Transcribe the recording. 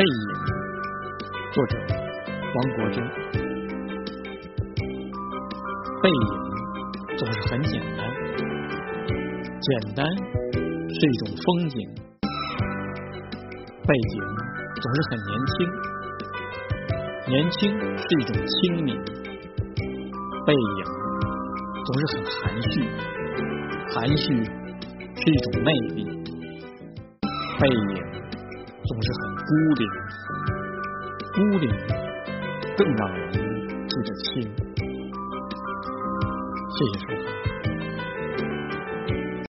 背影，作者王国珍。背影总是很简单，简单是一种风景；背景总是很年轻，年轻是一种清明；背影总是很含蓄，含蓄是一种魅力；背影。总是很孤零，孤零更让人记得清。谢谢收看。